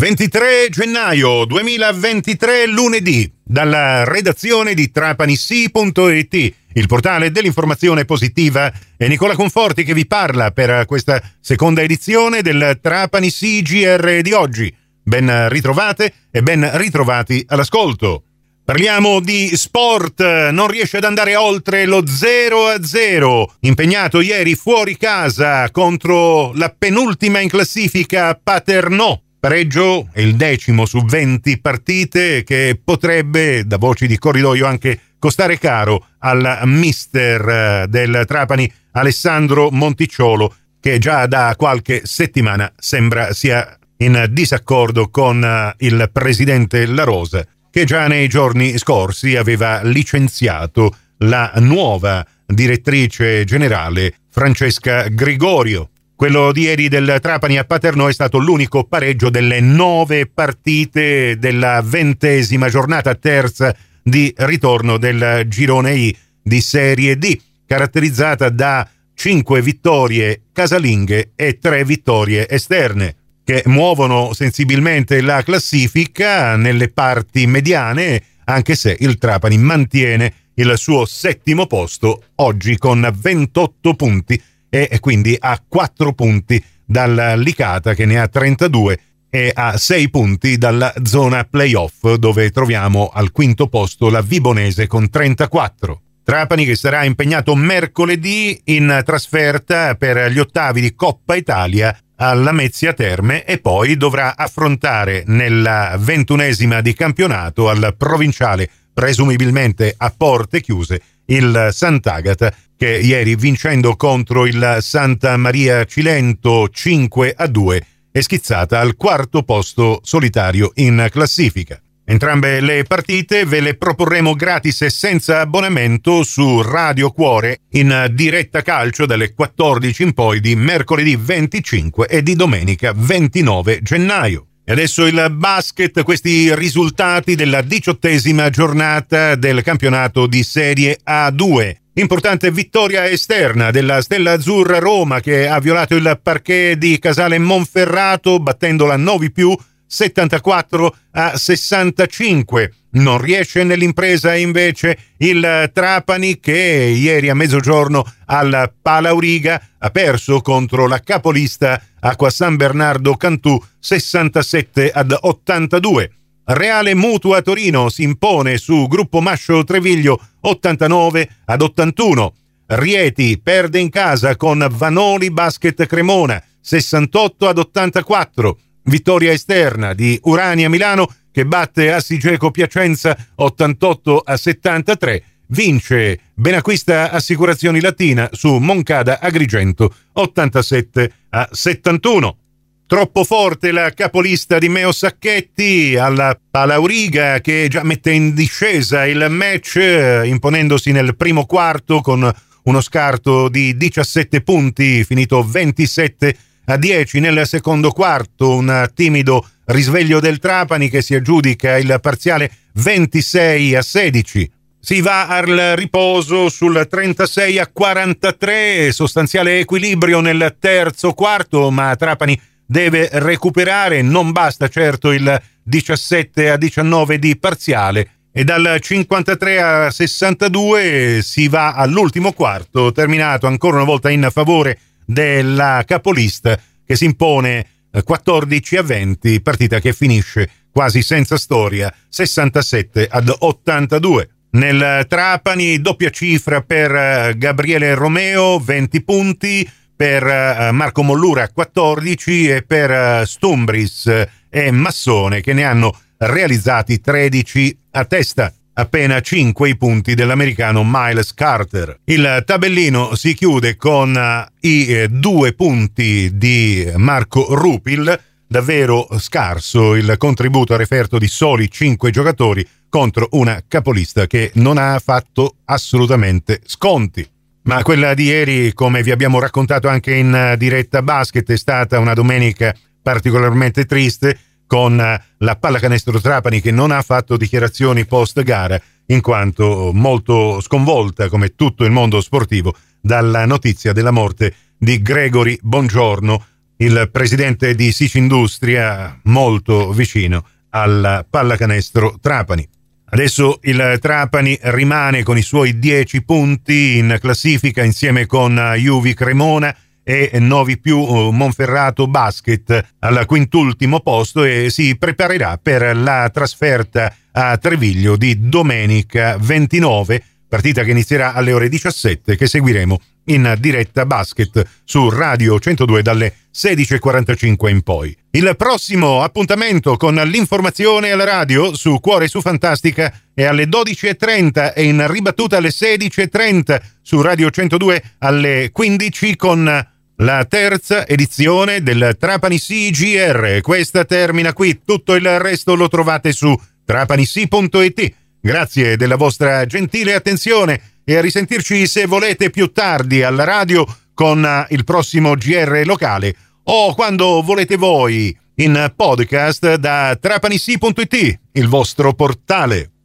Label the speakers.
Speaker 1: 23 gennaio 2023 lunedì dalla redazione di trapanissi.it il portale dell'informazione positiva è Nicola Conforti che vi parla per questa seconda edizione del Trapani CGR di oggi. Ben ritrovate e ben ritrovati all'ascolto. Parliamo di sport, non riesce ad andare oltre lo 0-0, impegnato ieri fuori casa contro la penultima in classifica Paternò. Pareggio è il decimo su 20 partite che potrebbe, da voci di corridoio, anche costare caro al mister eh, del Trapani Alessandro Monticciolo che già da qualche settimana sembra sia in disaccordo con eh, il presidente La Rosa che già nei giorni scorsi aveva licenziato la nuova direttrice generale Francesca Gregorio. Quello di ieri del Trapani a Paternò è stato l'unico pareggio delle nove partite della ventesima giornata terza di ritorno del girone I di Serie D, caratterizzata da 5 vittorie casalinghe e 3 vittorie esterne, che muovono sensibilmente la classifica nelle parti mediane, anche se il Trapani mantiene il suo settimo posto oggi con 28 punti e quindi a 4 punti dal Licata che ne ha 32 e a 6 punti dalla zona playoff dove troviamo al quinto posto la Vibonese con 34. Trapani che sarà impegnato mercoledì in trasferta per gli ottavi di Coppa Italia alla Mezzia Terme e poi dovrà affrontare nella ventunesima di campionato al provinciale, presumibilmente a porte chiuse, il Sant'Agata che ieri vincendo contro il Santa Maria Cilento 5 a 2 è schizzata al quarto posto solitario in classifica. Entrambe le partite ve le proporremo gratis e senza abbonamento su Radio Cuore in diretta calcio dalle 14 in poi di mercoledì 25 e di domenica 29 gennaio. E adesso il basket, questi risultati della diciottesima giornata del campionato di Serie A2. Importante vittoria esterna della Stella Azzurra Roma che ha violato il parquet di Casale Monferrato battendola 9 più 74 a 65. Non riesce nell'impresa invece il Trapani che ieri a mezzogiorno al Palauriga ha perso contro la capolista Acqua San Bernardo Cantù 67 ad 82. Reale Mutua Torino si impone su Gruppo Mascio Treviglio 89 ad 81. Rieti perde in casa con Vanoli Basket Cremona 68 ad 84. Vittoria esterna di Urania Milano che batte Assigeco Piacenza 88 a 73. Vince Benacquista Assicurazioni Latina su Moncada Agrigento 87 a 71. Troppo forte la capolista di Meo Sacchetti alla Palauriga che già mette in discesa il match imponendosi nel primo quarto con uno scarto di 17 punti finito 27 a 10 nel secondo quarto un timido risveglio del Trapani che si aggiudica il parziale 26 a 16 si va al riposo sul 36 a 43 sostanziale equilibrio nel terzo quarto ma Trapani deve recuperare, non basta certo il 17 a 19 di parziale. E dal 53 a 62 si va all'ultimo quarto, terminato ancora una volta in favore della capolista che si impone 14 a 20, partita che finisce quasi senza storia, 67 ad 82. Nel Trapani doppia cifra per Gabriele Romeo, 20 punti, per uh, Marco Mollura 14 e per Stumbris e Massone che ne hanno realizzati 13 a testa. Appena 5 i punti dell'americano Miles Carter. Il tabellino si chiude con uh, i due punti di Marco Rupil, davvero scarso il contributo a referto di soli 5 giocatori contro una capolista che non ha fatto assolutamente sconti. Ma quella di ieri, come vi abbiamo raccontato anche in eh, diretta basket, è stata una domenica particolarmente triste con eh, la pallacanestro Trapani che non ha fatto dichiarazioni post gara in quanto molto sconvolta come tutto il mondo sportivo dalla notizia della morte di Gregory Bongiorno il presidente di Sicindustria, molto vicino al pallacanestro Trapani. Adesso il Trapani rimane con i suoi 10 punti in classifica insieme con Juvi Cremona e Novi più uh, Monferrato Basket al quintultimo posto e si preparerà per la trasferta a Treviglio di domenica 29, partita che inizierà alle ore 17 che seguiremo in diretta basket su Radio 102 dalle 16.45 in poi. Il prossimo appuntamento con l'informazione alla radio su Cuore su Fantastica è alle 12.30 e in ribattuta alle 16.30 su Radio 102 alle 15 con la terza edizione del Trapani CGR. Questa termina qui, tutto il resto lo trovate su trapanisi.it. Grazie della vostra gentile attenzione e a risentirci se volete più tardi alla radio con eh, il prossimo GR locale o quando volete voi in podcast da trapanisi.it, il vostro portale.